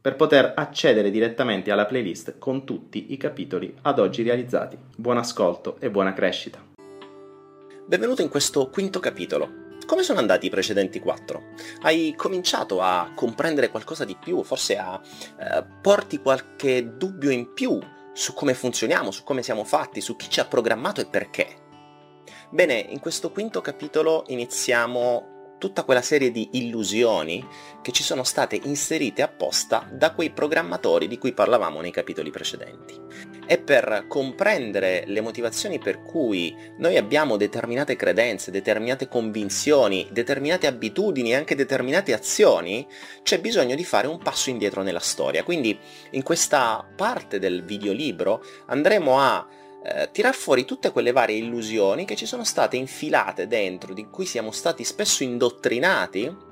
per poter accedere direttamente alla playlist con tutti i capitoli ad oggi realizzati. Buon ascolto e buona crescita. Benvenuto in questo quinto capitolo. Come sono andati i precedenti quattro? Hai cominciato a comprendere qualcosa di più, forse a eh, porti qualche dubbio in più su come funzioniamo, su come siamo fatti, su chi ci ha programmato e perché? Bene, in questo quinto capitolo iniziamo tutta quella serie di illusioni che ci sono state inserite apposta da quei programmatori di cui parlavamo nei capitoli precedenti. E per comprendere le motivazioni per cui noi abbiamo determinate credenze, determinate convinzioni, determinate abitudini e anche determinate azioni, c'è bisogno di fare un passo indietro nella storia. Quindi in questa parte del videolibro andremo a eh, tirar fuori tutte quelle varie illusioni che ci sono state infilate dentro, di cui siamo stati spesso indottrinati,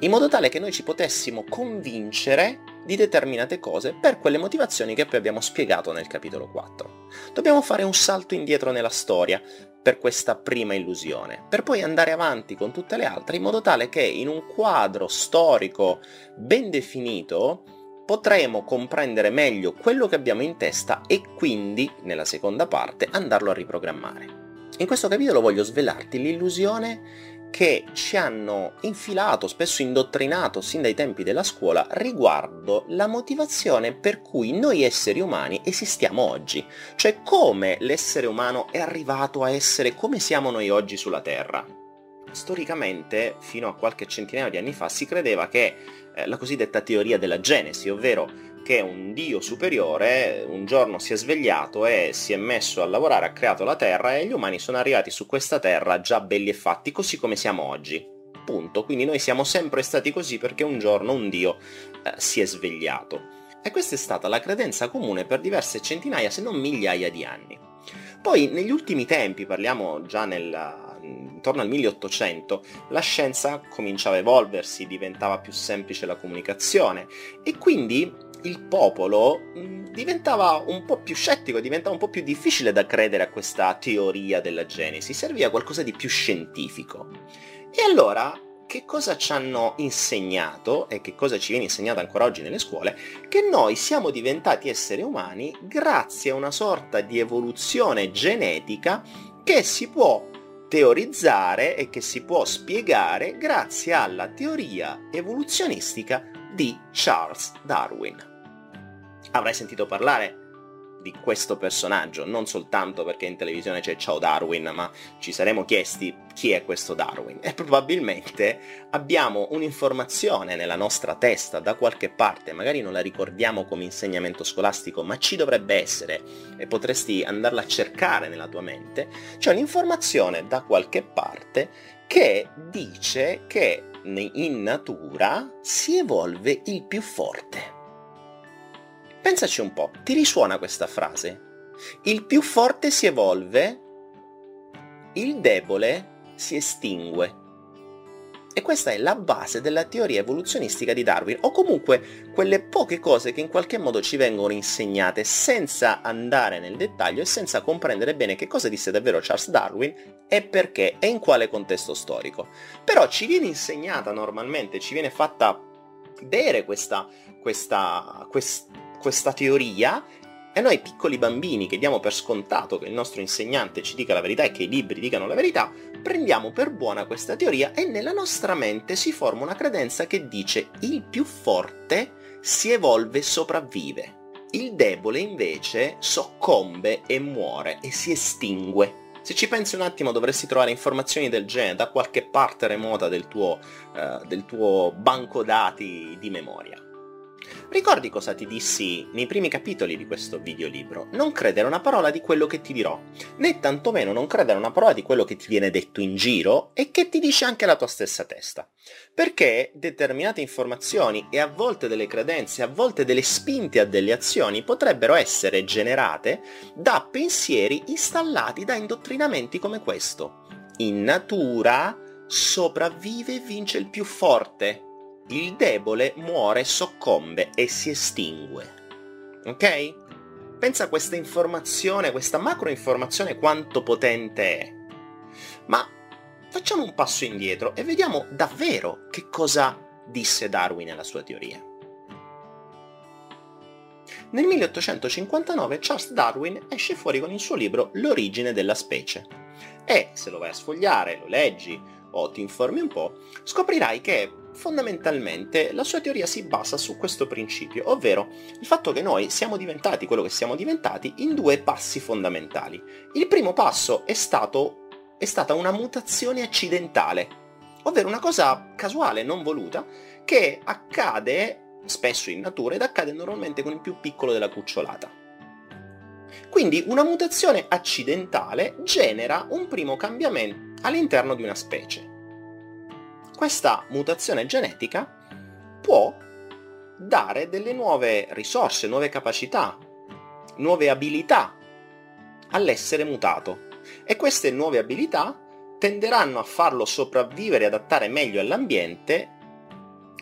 in modo tale che noi ci potessimo convincere di determinate cose per quelle motivazioni che poi abbiamo spiegato nel capitolo 4. Dobbiamo fare un salto indietro nella storia per questa prima illusione, per poi andare avanti con tutte le altre in modo tale che in un quadro storico ben definito potremo comprendere meglio quello che abbiamo in testa e quindi, nella seconda parte, andarlo a riprogrammare. In questo capitolo voglio svelarti l'illusione che ci hanno infilato, spesso indottrinato sin dai tempi della scuola riguardo la motivazione per cui noi esseri umani esistiamo oggi, cioè come l'essere umano è arrivato a essere come siamo noi oggi sulla Terra. Storicamente, fino a qualche centinaio di anni fa, si credeva che eh, la cosiddetta teoria della Genesi, ovvero che un dio superiore un giorno si è svegliato e si è messo a lavorare, ha creato la Terra e gli umani sono arrivati su questa Terra già belli e fatti, così come siamo oggi. Punto. Quindi noi siamo sempre stati così perché un giorno un dio eh, si è svegliato. E questa è stata la credenza comune per diverse centinaia, se non migliaia di anni. Poi negli ultimi tempi, parliamo già nel, intorno al 1800 la scienza cominciava a evolversi, diventava più semplice la comunicazione e quindi il popolo diventava un po' più scettico, diventava un po' più difficile da credere a questa teoria della Genesi, serviva qualcosa di più scientifico. E allora che cosa ci hanno insegnato e che cosa ci viene insegnato ancora oggi nelle scuole? Che noi siamo diventati esseri umani grazie a una sorta di evoluzione genetica che si può teorizzare e che si può spiegare grazie alla teoria evoluzionistica di Charles Darwin. Avrai sentito parlare di questo personaggio, non soltanto perché in televisione c'è Ciao Darwin, ma ci saremo chiesti chi è questo Darwin. E probabilmente abbiamo un'informazione nella nostra testa da qualche parte, magari non la ricordiamo come insegnamento scolastico, ma ci dovrebbe essere e potresti andarla a cercare nella tua mente. C'è un'informazione da qualche parte che dice che in natura si evolve il più forte. Pensaci un po', ti risuona questa frase? Il più forte si evolve, il debole si estingue. E questa è la base della teoria evoluzionistica di Darwin, o comunque quelle poche cose che in qualche modo ci vengono insegnate senza andare nel dettaglio e senza comprendere bene che cosa disse davvero Charles Darwin e perché e in quale contesto storico. Però ci viene insegnata normalmente, ci viene fatta bere questa, questa, questa questa teoria e noi piccoli bambini che diamo per scontato che il nostro insegnante ci dica la verità e che i libri dicano la verità, prendiamo per buona questa teoria e nella nostra mente si forma una credenza che dice il più forte si evolve e sopravvive. Il debole invece soccombe e muore e si estingue. Se ci pensi un attimo dovresti trovare informazioni del genere da qualche parte remota del tuo, uh, del tuo banco dati di memoria. Ricordi cosa ti dissi nei primi capitoli di questo videolibro? Non credere una parola di quello che ti dirò, né tantomeno non credere una parola di quello che ti viene detto in giro e che ti dice anche la tua stessa testa. Perché determinate informazioni e a volte delle credenze, a volte delle spinte a delle azioni potrebbero essere generate da pensieri installati da indottrinamenti come questo. In natura sopravvive e vince il più forte, il debole muore, soccombe e si estingue. Ok? Pensa a questa informazione, questa macro informazione quanto potente è. Ma facciamo un passo indietro e vediamo davvero che cosa disse Darwin nella sua teoria. Nel 1859 Charles Darwin esce fuori con il suo libro L'origine della specie. E se lo vai a sfogliare, lo leggi o ti informi un po', scoprirai che fondamentalmente la sua teoria si basa su questo principio, ovvero il fatto che noi siamo diventati quello che siamo diventati in due passi fondamentali. Il primo passo è, stato, è stata una mutazione accidentale, ovvero una cosa casuale, non voluta, che accade spesso in natura ed accade normalmente con il più piccolo della cucciolata. Quindi una mutazione accidentale genera un primo cambiamento all'interno di una specie questa mutazione genetica può dare delle nuove risorse, nuove capacità, nuove abilità all'essere mutato. E queste nuove abilità tenderanno a farlo sopravvivere e adattare meglio all'ambiente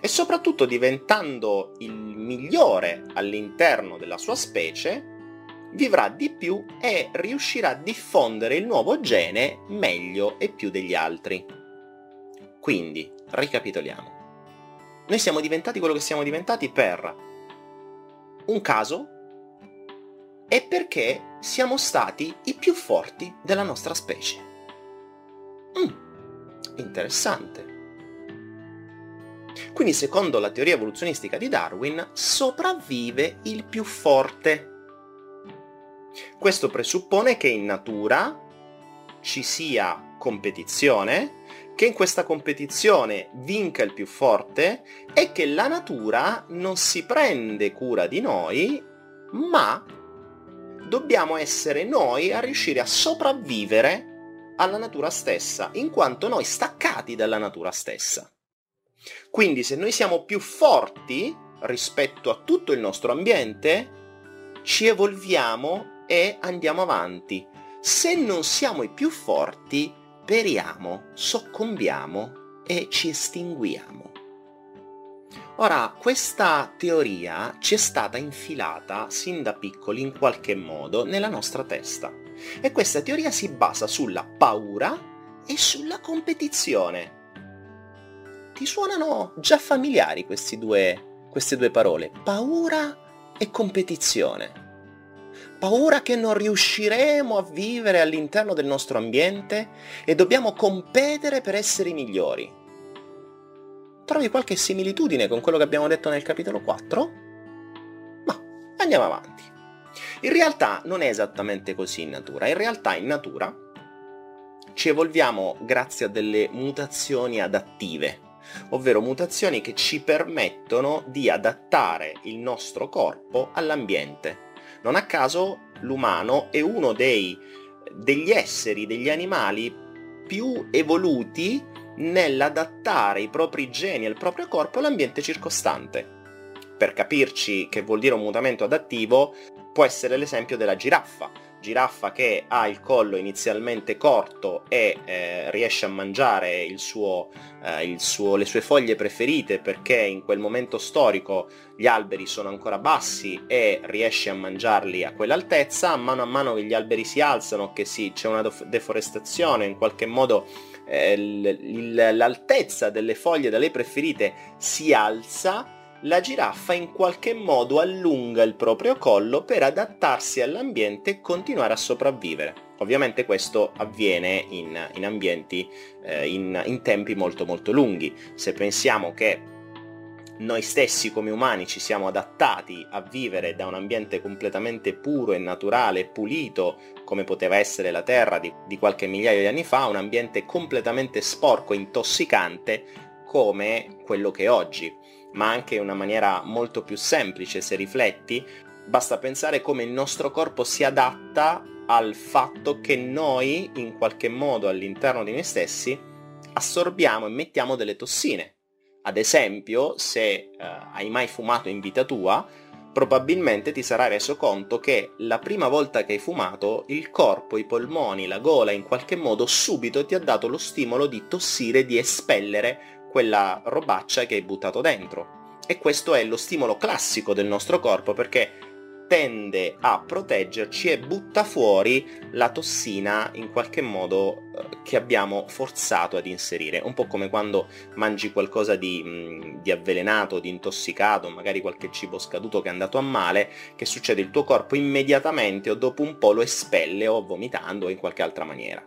e soprattutto diventando il migliore all'interno della sua specie, vivrà di più e riuscirà a diffondere il nuovo gene meglio e più degli altri. Quindi, ricapitoliamo. Noi siamo diventati quello che siamo diventati per un caso e perché siamo stati i più forti della nostra specie. Mm, interessante. Quindi secondo la teoria evoluzionistica di Darwin sopravvive il più forte. Questo presuppone che in natura ci sia competizione che in questa competizione vinca il più forte e che la natura non si prende cura di noi, ma dobbiamo essere noi a riuscire a sopravvivere alla natura stessa, in quanto noi staccati dalla natura stessa. Quindi se noi siamo più forti rispetto a tutto il nostro ambiente, ci evolviamo e andiamo avanti. Se non siamo i più forti, periamo, soccombiamo e ci estinguiamo. Ora, questa teoria ci è stata infilata sin da piccoli in qualche modo nella nostra testa e questa teoria si basa sulla paura e sulla competizione. Ti suonano già familiari due, queste due parole, paura e competizione? Paura che non riusciremo a vivere all'interno del nostro ambiente e dobbiamo competere per essere i migliori. Trovi qualche similitudine con quello che abbiamo detto nel capitolo 4? Ma andiamo avanti. In realtà non è esattamente così in natura, in realtà in natura ci evolviamo grazie a delle mutazioni adattive, ovvero mutazioni che ci permettono di adattare il nostro corpo all'ambiente non a caso l'umano è uno dei, degli esseri, degli animali più evoluti nell'adattare i propri geni e il proprio corpo all'ambiente circostante. Per capirci che vuol dire un mutamento adattivo, può essere l'esempio della giraffa giraffa che ha il collo inizialmente corto e eh, riesce a mangiare il suo, eh, il suo, le sue foglie preferite perché in quel momento storico gli alberi sono ancora bassi e riesce a mangiarli a quell'altezza, a mano a mano che gli alberi si alzano, che sì, c'è una deforestazione, in qualche modo eh, l'altezza delle foglie da lei preferite si alza, la giraffa in qualche modo allunga il proprio collo per adattarsi all'ambiente e continuare a sopravvivere. Ovviamente questo avviene in, in ambienti, eh, in, in tempi molto molto lunghi. Se pensiamo che noi stessi come umani ci siamo adattati a vivere da un ambiente completamente puro e naturale pulito, come poteva essere la Terra di, di qualche migliaio di anni fa, un ambiente completamente sporco e intossicante come quello che è oggi, ma anche in una maniera molto più semplice se rifletti, basta pensare come il nostro corpo si adatta al fatto che noi, in qualche modo all'interno di noi stessi, assorbiamo e mettiamo delle tossine. Ad esempio, se eh, hai mai fumato in vita tua, probabilmente ti sarai reso conto che la prima volta che hai fumato il corpo, i polmoni, la gola in qualche modo subito ti ha dato lo stimolo di tossire, di espellere quella robaccia che hai buttato dentro. E questo è lo stimolo classico del nostro corpo perché tende a proteggerci e butta fuori la tossina in qualche modo eh, che abbiamo forzato ad inserire, un po' come quando mangi qualcosa di, mh, di avvelenato, di intossicato, magari qualche cibo scaduto che è andato a male, che succede? Il tuo corpo immediatamente o dopo un po' lo espelle o vomitando o in qualche altra maniera.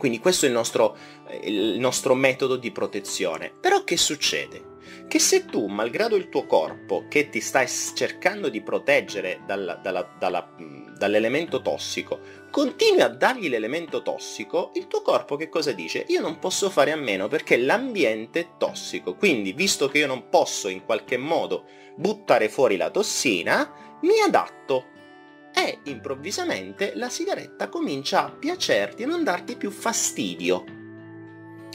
Quindi questo è il nostro, il nostro metodo di protezione. Però che succede? che se tu, malgrado il tuo corpo, che ti stai cercando di proteggere dalla, dalla, dalla, dall'elemento tossico, continui a dargli l'elemento tossico, il tuo corpo che cosa dice? Io non posso fare a meno perché l'ambiente è tossico, quindi visto che io non posso in qualche modo buttare fuori la tossina, mi adatto. E improvvisamente la sigaretta comincia a piacerti e non darti più fastidio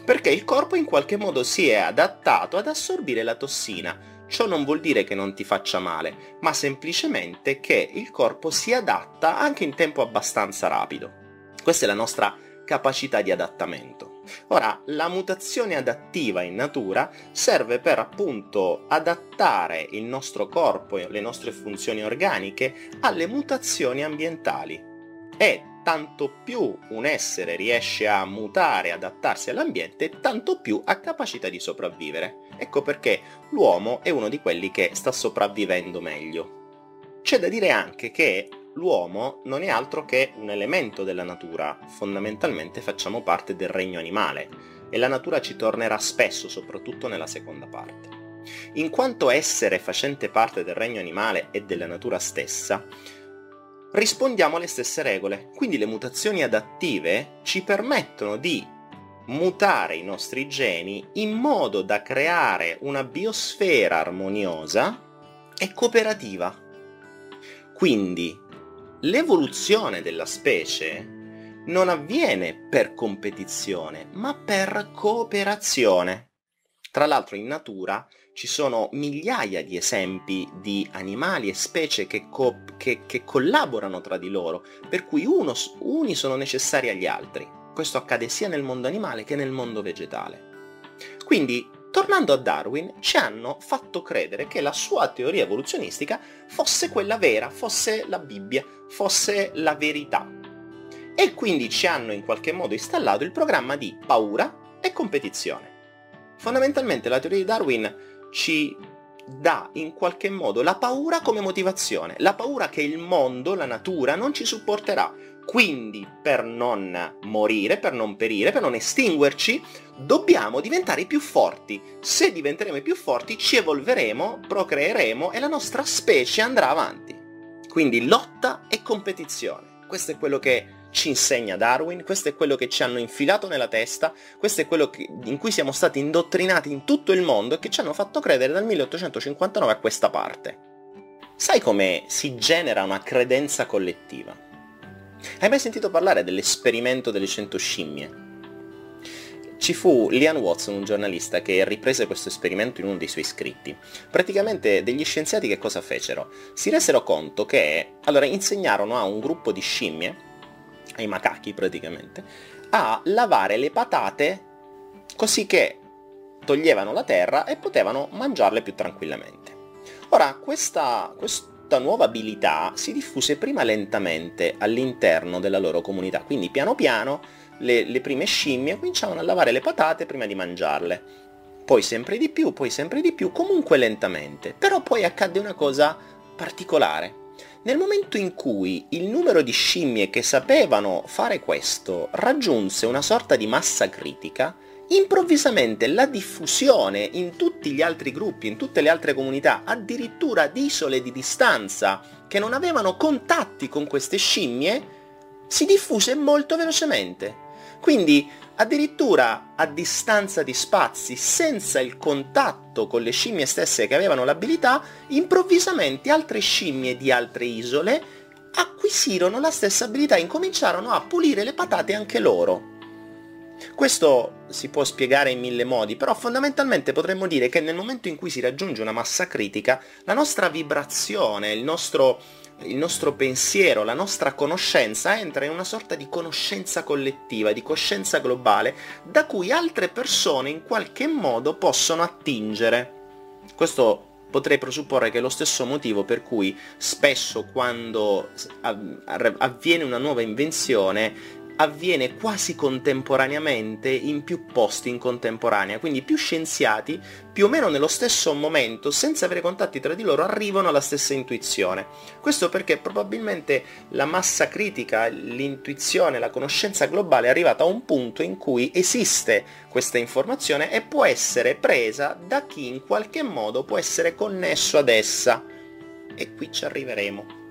perché il corpo in qualche modo si è adattato ad assorbire la tossina. Ciò non vuol dire che non ti faccia male, ma semplicemente che il corpo si adatta anche in tempo abbastanza rapido. Questa è la nostra capacità di adattamento. Ora, la mutazione adattiva in natura serve per appunto adattare il nostro corpo e le nostre funzioni organiche alle mutazioni ambientali e tanto più un essere riesce a mutare, adattarsi all'ambiente, tanto più ha capacità di sopravvivere. Ecco perché l'uomo è uno di quelli che sta sopravvivendo meglio. C'è da dire anche che l'uomo non è altro che un elemento della natura, fondamentalmente facciamo parte del regno animale e la natura ci tornerà spesso, soprattutto nella seconda parte. In quanto essere facente parte del regno animale e della natura stessa, rispondiamo alle stesse regole. Quindi le mutazioni adattive ci permettono di mutare i nostri geni in modo da creare una biosfera armoniosa e cooperativa. Quindi l'evoluzione della specie non avviene per competizione, ma per cooperazione. Tra l'altro in natura ci sono migliaia di esempi di animali e specie che, co- che, che collaborano tra di loro, per cui uno, uni sono necessari agli altri. Questo accade sia nel mondo animale che nel mondo vegetale. Quindi, tornando a Darwin, ci hanno fatto credere che la sua teoria evoluzionistica fosse quella vera, fosse la Bibbia, fosse la verità. E quindi ci hanno in qualche modo installato il programma di paura e competizione. Fondamentalmente la teoria di Darwin ci dà in qualche modo la paura come motivazione, la paura che il mondo, la natura, non ci supporterà. Quindi per non morire, per non perire, per non estinguerci, dobbiamo diventare più forti. Se diventeremo più forti ci evolveremo, procreeremo e la nostra specie andrà avanti. Quindi lotta e competizione. Questo è quello che ci insegna Darwin, questo è quello che ci hanno infilato nella testa, questo è quello che, in cui siamo stati indottrinati in tutto il mondo e che ci hanno fatto credere dal 1859 a questa parte. Sai come si genera una credenza collettiva? Hai mai sentito parlare dell'esperimento delle cento scimmie? Ci fu Lian Watson, un giornalista, che riprese questo esperimento in uno dei suoi scritti. Praticamente degli scienziati che cosa fecero? Si resero conto che, allora, insegnarono a un gruppo di scimmie ai macachi praticamente, a lavare le patate così che toglievano la terra e potevano mangiarle più tranquillamente. Ora, questa, questa nuova abilità si diffuse prima lentamente all'interno della loro comunità, quindi piano piano le, le prime scimmie cominciavano a lavare le patate prima di mangiarle. Poi sempre di più, poi sempre di più, comunque lentamente. Però poi accadde una cosa particolare nel momento in cui il numero di scimmie che sapevano fare questo raggiunse una sorta di massa critica, improvvisamente la diffusione in tutti gli altri gruppi, in tutte le altre comunità, addirittura ad isole di distanza che non avevano contatti con queste scimmie, si diffuse molto velocemente. Quindi addirittura a distanza di spazi, senza il contatto con le scimmie stesse che avevano l'abilità, improvvisamente altre scimmie di altre isole acquisirono la stessa abilità, incominciarono a pulire le patate anche loro. Questo si può spiegare in mille modi, però fondamentalmente potremmo dire che nel momento in cui si raggiunge una massa critica, la nostra vibrazione, il nostro, il nostro pensiero, la nostra conoscenza entra in una sorta di conoscenza collettiva, di coscienza globale, da cui altre persone in qualche modo possono attingere. Questo potrei presupporre che è lo stesso motivo per cui spesso quando avviene una nuova invenzione avviene quasi contemporaneamente in più posti in contemporanea, quindi più scienziati più o meno nello stesso momento, senza avere contatti tra di loro, arrivano alla stessa intuizione. Questo perché probabilmente la massa critica, l'intuizione, la conoscenza globale è arrivata a un punto in cui esiste questa informazione e può essere presa da chi in qualche modo può essere connesso ad essa. E qui ci arriveremo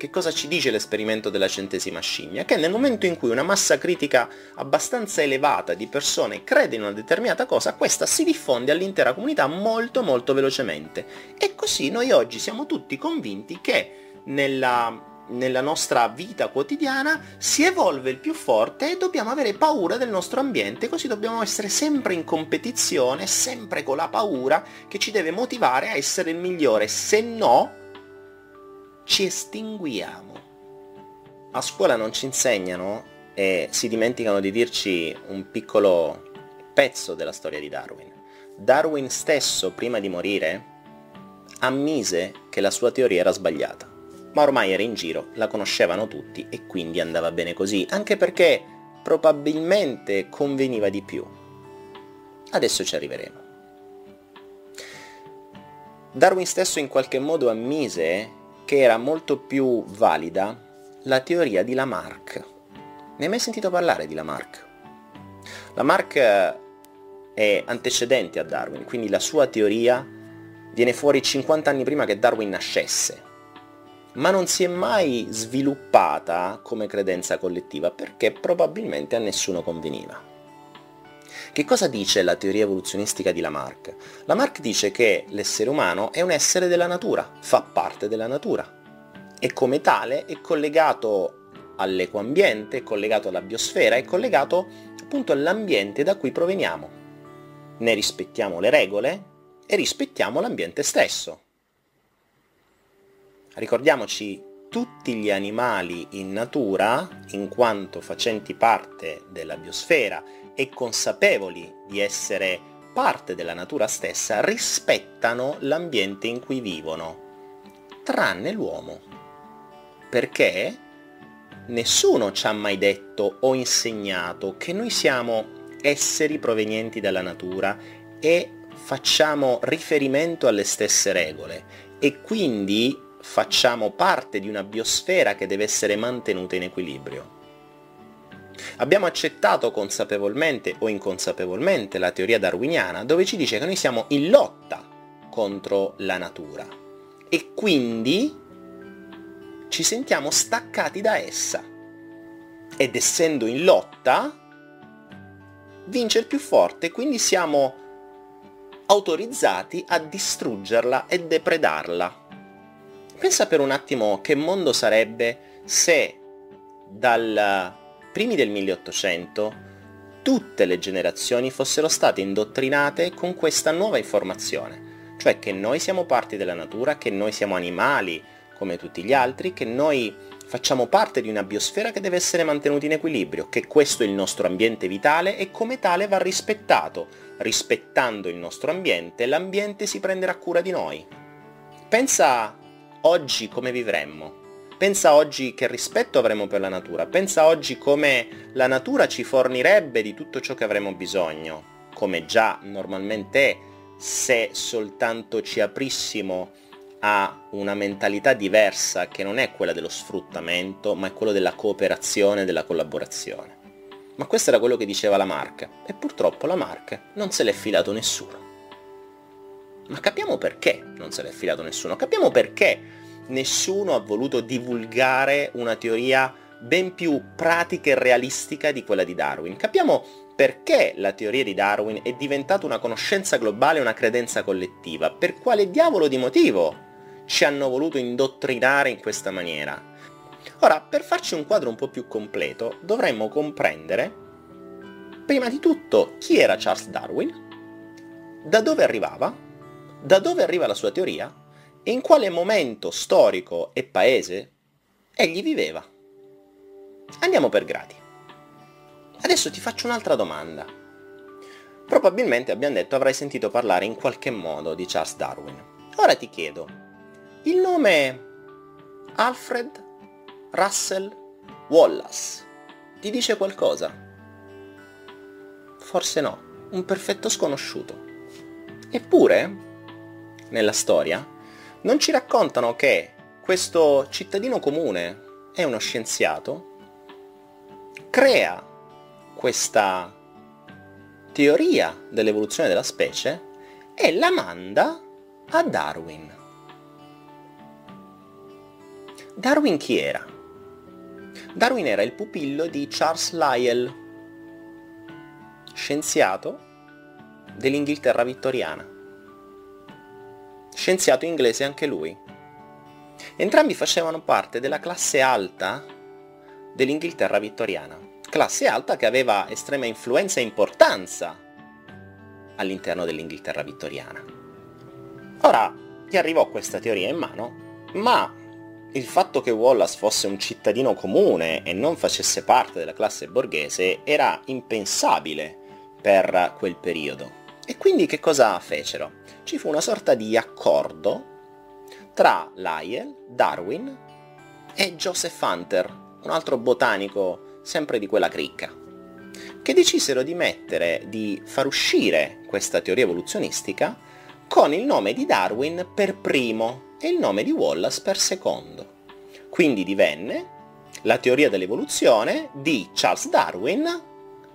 che cosa ci dice l'esperimento della centesima scimmia? Che nel momento in cui una massa critica abbastanza elevata di persone crede in una determinata cosa, questa si diffonde all'intera comunità molto molto velocemente. E così noi oggi siamo tutti convinti che nella, nella nostra vita quotidiana si evolve il più forte e dobbiamo avere paura del nostro ambiente, così dobbiamo essere sempre in competizione, sempre con la paura che ci deve motivare a essere il migliore, se no ci estinguiamo. A scuola non ci insegnano e si dimenticano di dirci un piccolo pezzo della storia di Darwin. Darwin stesso, prima di morire, ammise che la sua teoria era sbagliata. Ma ormai era in giro, la conoscevano tutti e quindi andava bene così, anche perché probabilmente conveniva di più. Adesso ci arriveremo. Darwin stesso in qualche modo ammise che era molto più valida la teoria di Lamarck. Ne hai mai sentito parlare di Lamarck? Lamarck eh, è antecedente a Darwin, quindi la sua teoria viene fuori 50 anni prima che Darwin nascesse, ma non si è mai sviluppata come credenza collettiva perché probabilmente a nessuno conveniva. Che cosa dice la teoria evoluzionistica di Lamarck? Lamarck dice che l'essere umano è un essere della natura, fa parte della natura e come tale è collegato all'ecoambiente, è collegato alla biosfera, è collegato appunto all'ambiente da cui proveniamo. Ne rispettiamo le regole e rispettiamo l'ambiente stesso. Ricordiamoci, tutti gli animali in natura, in quanto facenti parte della biosfera e consapevoli di essere parte della natura stessa, rispettano l'ambiente in cui vivono, tranne l'uomo. Perché nessuno ci ha mai detto o insegnato che noi siamo esseri provenienti dalla natura e facciamo riferimento alle stesse regole e quindi facciamo parte di una biosfera che deve essere mantenuta in equilibrio. Abbiamo accettato consapevolmente o inconsapevolmente la teoria darwiniana dove ci dice che noi siamo in lotta contro la natura e quindi ci sentiamo staccati da essa. Ed essendo in lotta, vince il più forte, quindi siamo autorizzati a distruggerla e depredarla. Pensa per un attimo che mondo sarebbe se dal primi del 1800 tutte le generazioni fossero state indottrinate con questa nuova informazione, cioè che noi siamo parte della natura, che noi siamo animali come tutti gli altri, che noi facciamo parte di una biosfera che deve essere mantenuta in equilibrio, che questo è il nostro ambiente vitale e come tale va rispettato. Rispettando il nostro ambiente, l'ambiente si prenderà cura di noi. Pensa oggi come vivremmo Pensa oggi che rispetto avremo per la natura, pensa oggi come la natura ci fornirebbe di tutto ciò che avremo bisogno, come già normalmente è se soltanto ci aprissimo a una mentalità diversa che non è quella dello sfruttamento, ma è quella della cooperazione e della collaborazione. Ma questo era quello che diceva Lamarck e purtroppo Lamarck non se l'è filato nessuno. Ma capiamo perché non se l'è filato nessuno, capiamo perché nessuno ha voluto divulgare una teoria ben più pratica e realistica di quella di Darwin. Capiamo perché la teoria di Darwin è diventata una conoscenza globale, una credenza collettiva. Per quale diavolo di motivo ci hanno voluto indottrinare in questa maniera? Ora, per farci un quadro un po' più completo, dovremmo comprendere, prima di tutto, chi era Charles Darwin, da dove arrivava, da dove arriva la sua teoria in quale momento storico e paese egli viveva. Andiamo per gradi. Adesso ti faccio un'altra domanda. Probabilmente abbiamo detto avrai sentito parlare in qualche modo di Charles Darwin. Ora ti chiedo, il nome Alfred Russell Wallace ti dice qualcosa? Forse no, un perfetto sconosciuto. Eppure, nella storia, non ci raccontano che questo cittadino comune è uno scienziato crea questa teoria dell'evoluzione della specie e la manda a Darwin. Darwin chi era? Darwin era il pupillo di Charles Lyell, scienziato dell'Inghilterra vittoriana. Scienziato inglese anche lui. Entrambi facevano parte della classe alta dell'Inghilterra vittoriana, classe alta che aveva estrema influenza e importanza all'interno dell'Inghilterra vittoriana. Ora ti arrivò questa teoria in mano, ma il fatto che Wallace fosse un cittadino comune e non facesse parte della classe borghese era impensabile per quel periodo. E quindi che cosa fecero? Ci fu una sorta di accordo tra Lyell, Darwin e Joseph Hunter, un altro botanico sempre di quella cricca, che decisero di mettere, di far uscire questa teoria evoluzionistica con il nome di Darwin per primo e il nome di Wallace per secondo. Quindi divenne la teoria dell'evoluzione di Charles Darwin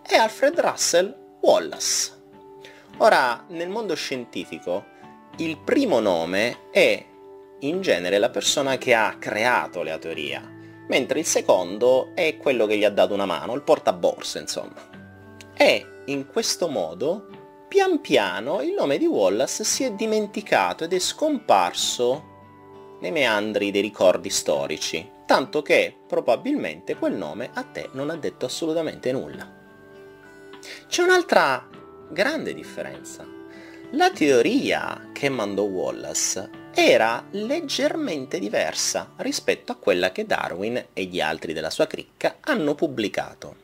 e Alfred Russell Wallace. Ora, nel mondo scientifico, il primo nome è in genere la persona che ha creato la teoria, mentre il secondo è quello che gli ha dato una mano, il portaborse insomma. E in questo modo, pian piano, il nome di Wallace si è dimenticato ed è scomparso nei meandri dei ricordi storici, tanto che probabilmente quel nome a te non ha detto assolutamente nulla. C'è un'altra grande differenza. La teoria che mandò Wallace era leggermente diversa rispetto a quella che Darwin e gli altri della sua cricca hanno pubblicato.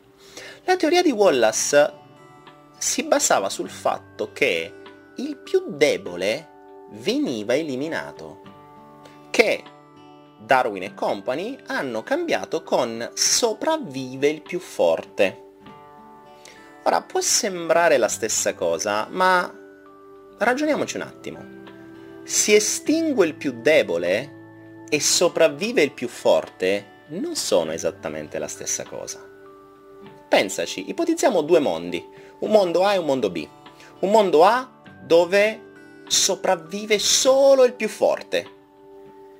La teoria di Wallace si basava sul fatto che il più debole veniva eliminato, che Darwin e compagni hanno cambiato con sopravvive il più forte. Ora può sembrare la stessa cosa, ma ragioniamoci un attimo si estingue il più debole e sopravvive il più forte non sono esattamente la stessa cosa. Pensaci, ipotizziamo due mondi, un mondo A e un mondo B. Un mondo A dove sopravvive solo il più forte.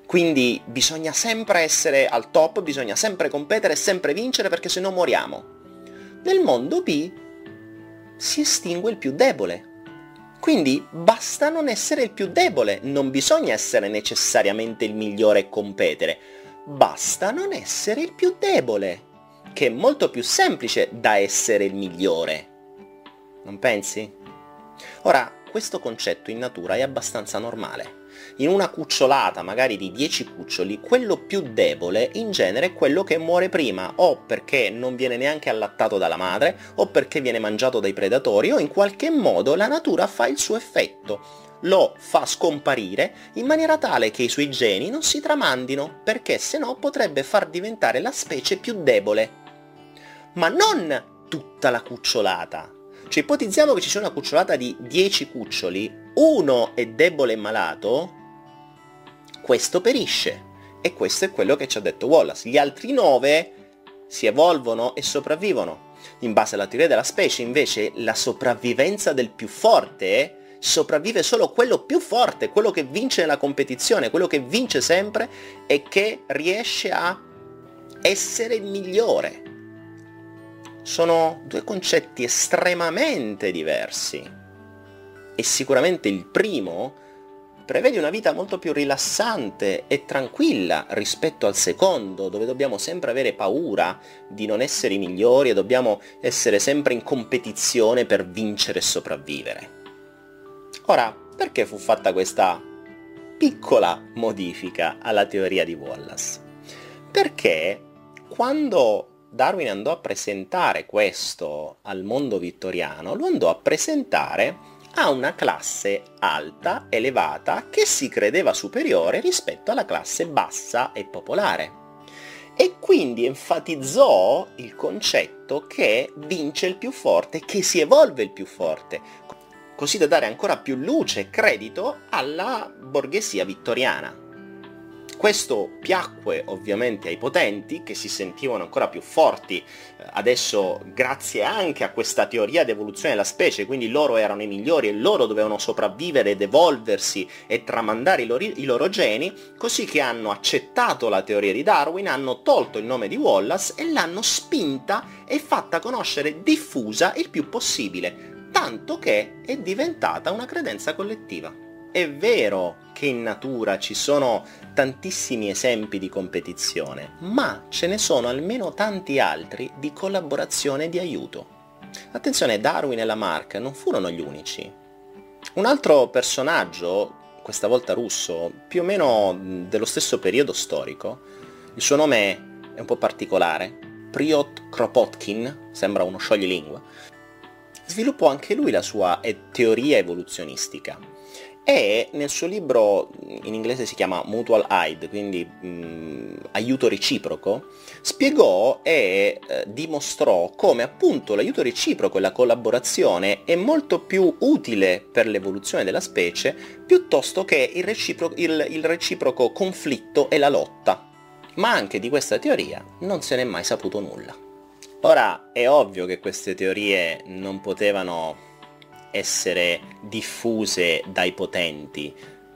Quindi bisogna sempre essere al top, bisogna sempre competere sempre vincere perché se no moriamo. Nel mondo B si estingue il più debole, quindi basta non essere il più debole, non bisogna essere necessariamente il migliore e competere, basta non essere il più debole, che è molto più semplice da essere il migliore. Non pensi? Ora, questo concetto in natura è abbastanza normale in una cucciolata magari di 10 cuccioli, quello più debole in genere è quello che muore prima, o perché non viene neanche allattato dalla madre, o perché viene mangiato dai predatori, o in qualche modo la natura fa il suo effetto. Lo fa scomparire in maniera tale che i suoi geni non si tramandino, perché se no potrebbe far diventare la specie più debole. Ma non tutta la cucciolata. Cioè ipotizziamo che ci sia una cucciolata di 10 cuccioli, uno è debole e malato, questo perisce. E questo è quello che ci ha detto Wallace. Gli altri nove si evolvono e sopravvivono. In base alla teoria della specie, invece, la sopravvivenza del più forte sopravvive solo quello più forte, quello che vince nella competizione, quello che vince sempre e che riesce a essere migliore. Sono due concetti estremamente diversi. E sicuramente il primo prevede una vita molto più rilassante e tranquilla rispetto al secondo, dove dobbiamo sempre avere paura di non essere i migliori e dobbiamo essere sempre in competizione per vincere e sopravvivere. Ora, perché fu fatta questa piccola modifica alla teoria di Wallace? Perché quando Darwin andò a presentare questo al mondo vittoriano, lo andò a presentare a una classe alta, elevata, che si credeva superiore rispetto alla classe bassa e popolare. E quindi enfatizzò il concetto che vince il più forte, che si evolve il più forte, così da dare ancora più luce e credito alla borghesia vittoriana. Questo piacque ovviamente ai potenti, che si sentivano ancora più forti, eh, adesso grazie anche a questa teoria di evoluzione della specie, quindi loro erano i migliori e loro dovevano sopravvivere ed evolversi e tramandare i loro, i loro geni, così che hanno accettato la teoria di Darwin, hanno tolto il nome di Wallace e l'hanno spinta e fatta conoscere diffusa il più possibile, tanto che è diventata una credenza collettiva. È vero che in natura ci sono tantissimi esempi di competizione, ma ce ne sono almeno tanti altri di collaborazione e di aiuto. Attenzione, Darwin e Lamarck non furono gli unici. Un altro personaggio, questa volta russo, più o meno dello stesso periodo storico, il suo nome è un po' particolare, Priot Kropotkin, sembra uno scioglilingua, sviluppò anche lui la sua teoria evoluzionistica e nel suo libro, in inglese si chiama Mutual Aid, quindi mh, aiuto reciproco, spiegò e eh, dimostrò come appunto l'aiuto reciproco e la collaborazione è molto più utile per l'evoluzione della specie piuttosto che il reciproco, il, il reciproco conflitto e la lotta. Ma anche di questa teoria non se n'è mai saputo nulla. Ora è ovvio che queste teorie non potevano essere diffuse dai potenti.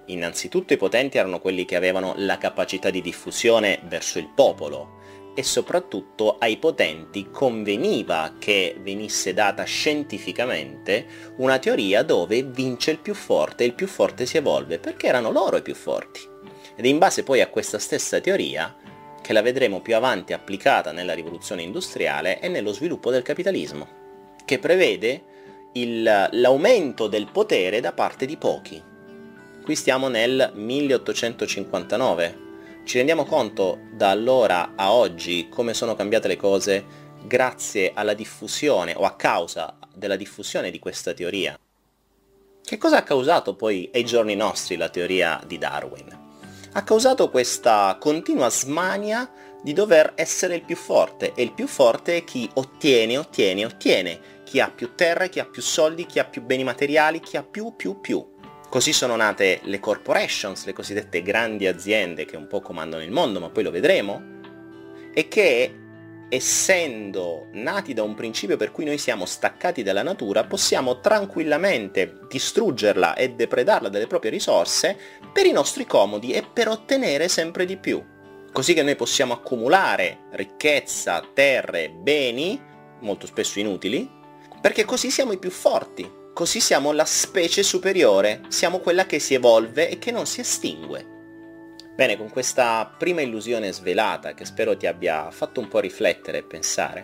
Innanzitutto i potenti erano quelli che avevano la capacità di diffusione verso il popolo e soprattutto ai potenti conveniva che venisse data scientificamente una teoria dove vince il più forte e il più forte si evolve perché erano loro i più forti. Ed in base poi a questa stessa teoria che la vedremo più avanti applicata nella rivoluzione industriale e nello sviluppo del capitalismo, che prevede il, l'aumento del potere da parte di pochi. Qui stiamo nel 1859. Ci rendiamo conto da allora a oggi come sono cambiate le cose grazie alla diffusione o a causa della diffusione di questa teoria. Che cosa ha causato poi ai giorni nostri la teoria di Darwin? ha causato questa continua smania di dover essere il più forte e il più forte è chi ottiene, ottiene, ottiene, chi ha più terre, chi ha più soldi, chi ha più beni materiali, chi ha più, più, più. Così sono nate le corporations, le cosiddette grandi aziende che un po' comandano il mondo, ma poi lo vedremo, e che essendo nati da un principio per cui noi siamo staccati dalla natura, possiamo tranquillamente distruggerla e depredarla delle proprie risorse per i nostri comodi e per ottenere sempre di più. Così che noi possiamo accumulare ricchezza, terre, beni, molto spesso inutili, perché così siamo i più forti, così siamo la specie superiore, siamo quella che si evolve e che non si estingue. Bene, con questa prima illusione svelata, che spero ti abbia fatto un po' riflettere e pensare,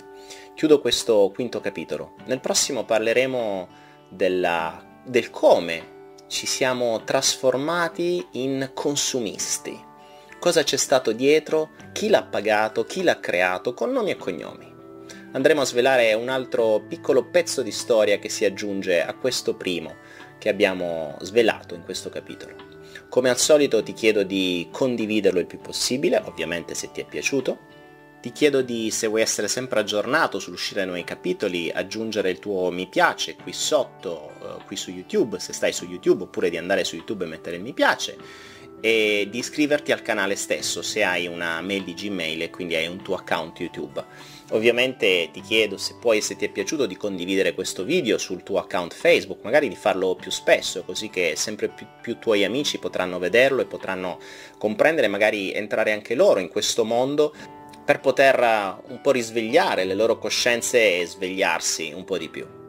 chiudo questo quinto capitolo. Nel prossimo parleremo della, del come ci siamo trasformati in consumisti. Cosa c'è stato dietro, chi l'ha pagato, chi l'ha creato, con nomi e cognomi. Andremo a svelare un altro piccolo pezzo di storia che si aggiunge a questo primo che abbiamo svelato in questo capitolo. Come al solito ti chiedo di condividerlo il più possibile, ovviamente se ti è piaciuto. Ti chiedo di, se vuoi essere sempre aggiornato sull'uscire nuovi capitoli, aggiungere il tuo mi piace qui sotto, uh, qui su YouTube, se stai su YouTube, oppure di andare su YouTube e mettere il mi piace. E di iscriverti al canale stesso se hai una mail di Gmail e quindi hai un tuo account YouTube. Ovviamente ti chiedo se puoi, se ti è piaciuto, di condividere questo video sul tuo account Facebook, magari di farlo più spesso, così che sempre più, più tuoi amici potranno vederlo e potranno comprendere, magari entrare anche loro in questo mondo per poter un po' risvegliare le loro coscienze e svegliarsi un po' di più.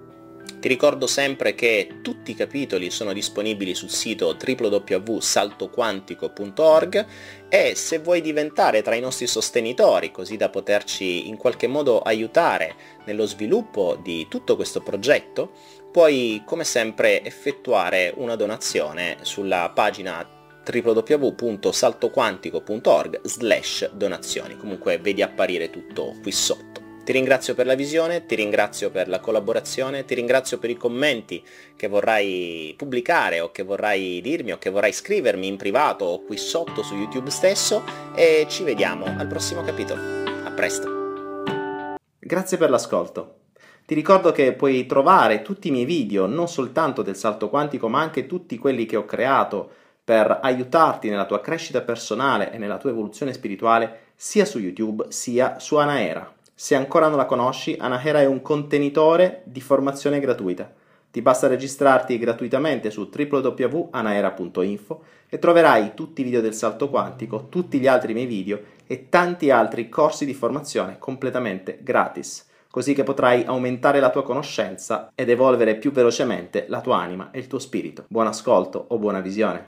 Ti ricordo sempre che tutti i capitoli sono disponibili sul sito www.saltoquantico.org e se vuoi diventare tra i nostri sostenitori così da poterci in qualche modo aiutare nello sviluppo di tutto questo progetto, puoi come sempre effettuare una donazione sulla pagina www.saltoquantico.org slash donazioni. Comunque vedi apparire tutto qui sotto. Ti ringrazio per la visione, ti ringrazio per la collaborazione, ti ringrazio per i commenti che vorrai pubblicare o che vorrai dirmi o che vorrai scrivermi in privato o qui sotto su YouTube stesso e ci vediamo al prossimo capitolo. A presto. Grazie per l'ascolto. Ti ricordo che puoi trovare tutti i miei video, non soltanto del salto quantico, ma anche tutti quelli che ho creato per aiutarti nella tua crescita personale e nella tua evoluzione spirituale, sia su YouTube sia su Anaera. Se ancora non la conosci, Anahera è un contenitore di formazione gratuita. Ti basta registrarti gratuitamente su www.anaera.info e troverai tutti i video del salto quantico, tutti gli altri miei video e tanti altri corsi di formazione completamente gratis, così che potrai aumentare la tua conoscenza ed evolvere più velocemente la tua anima e il tuo spirito. Buon ascolto o buona visione.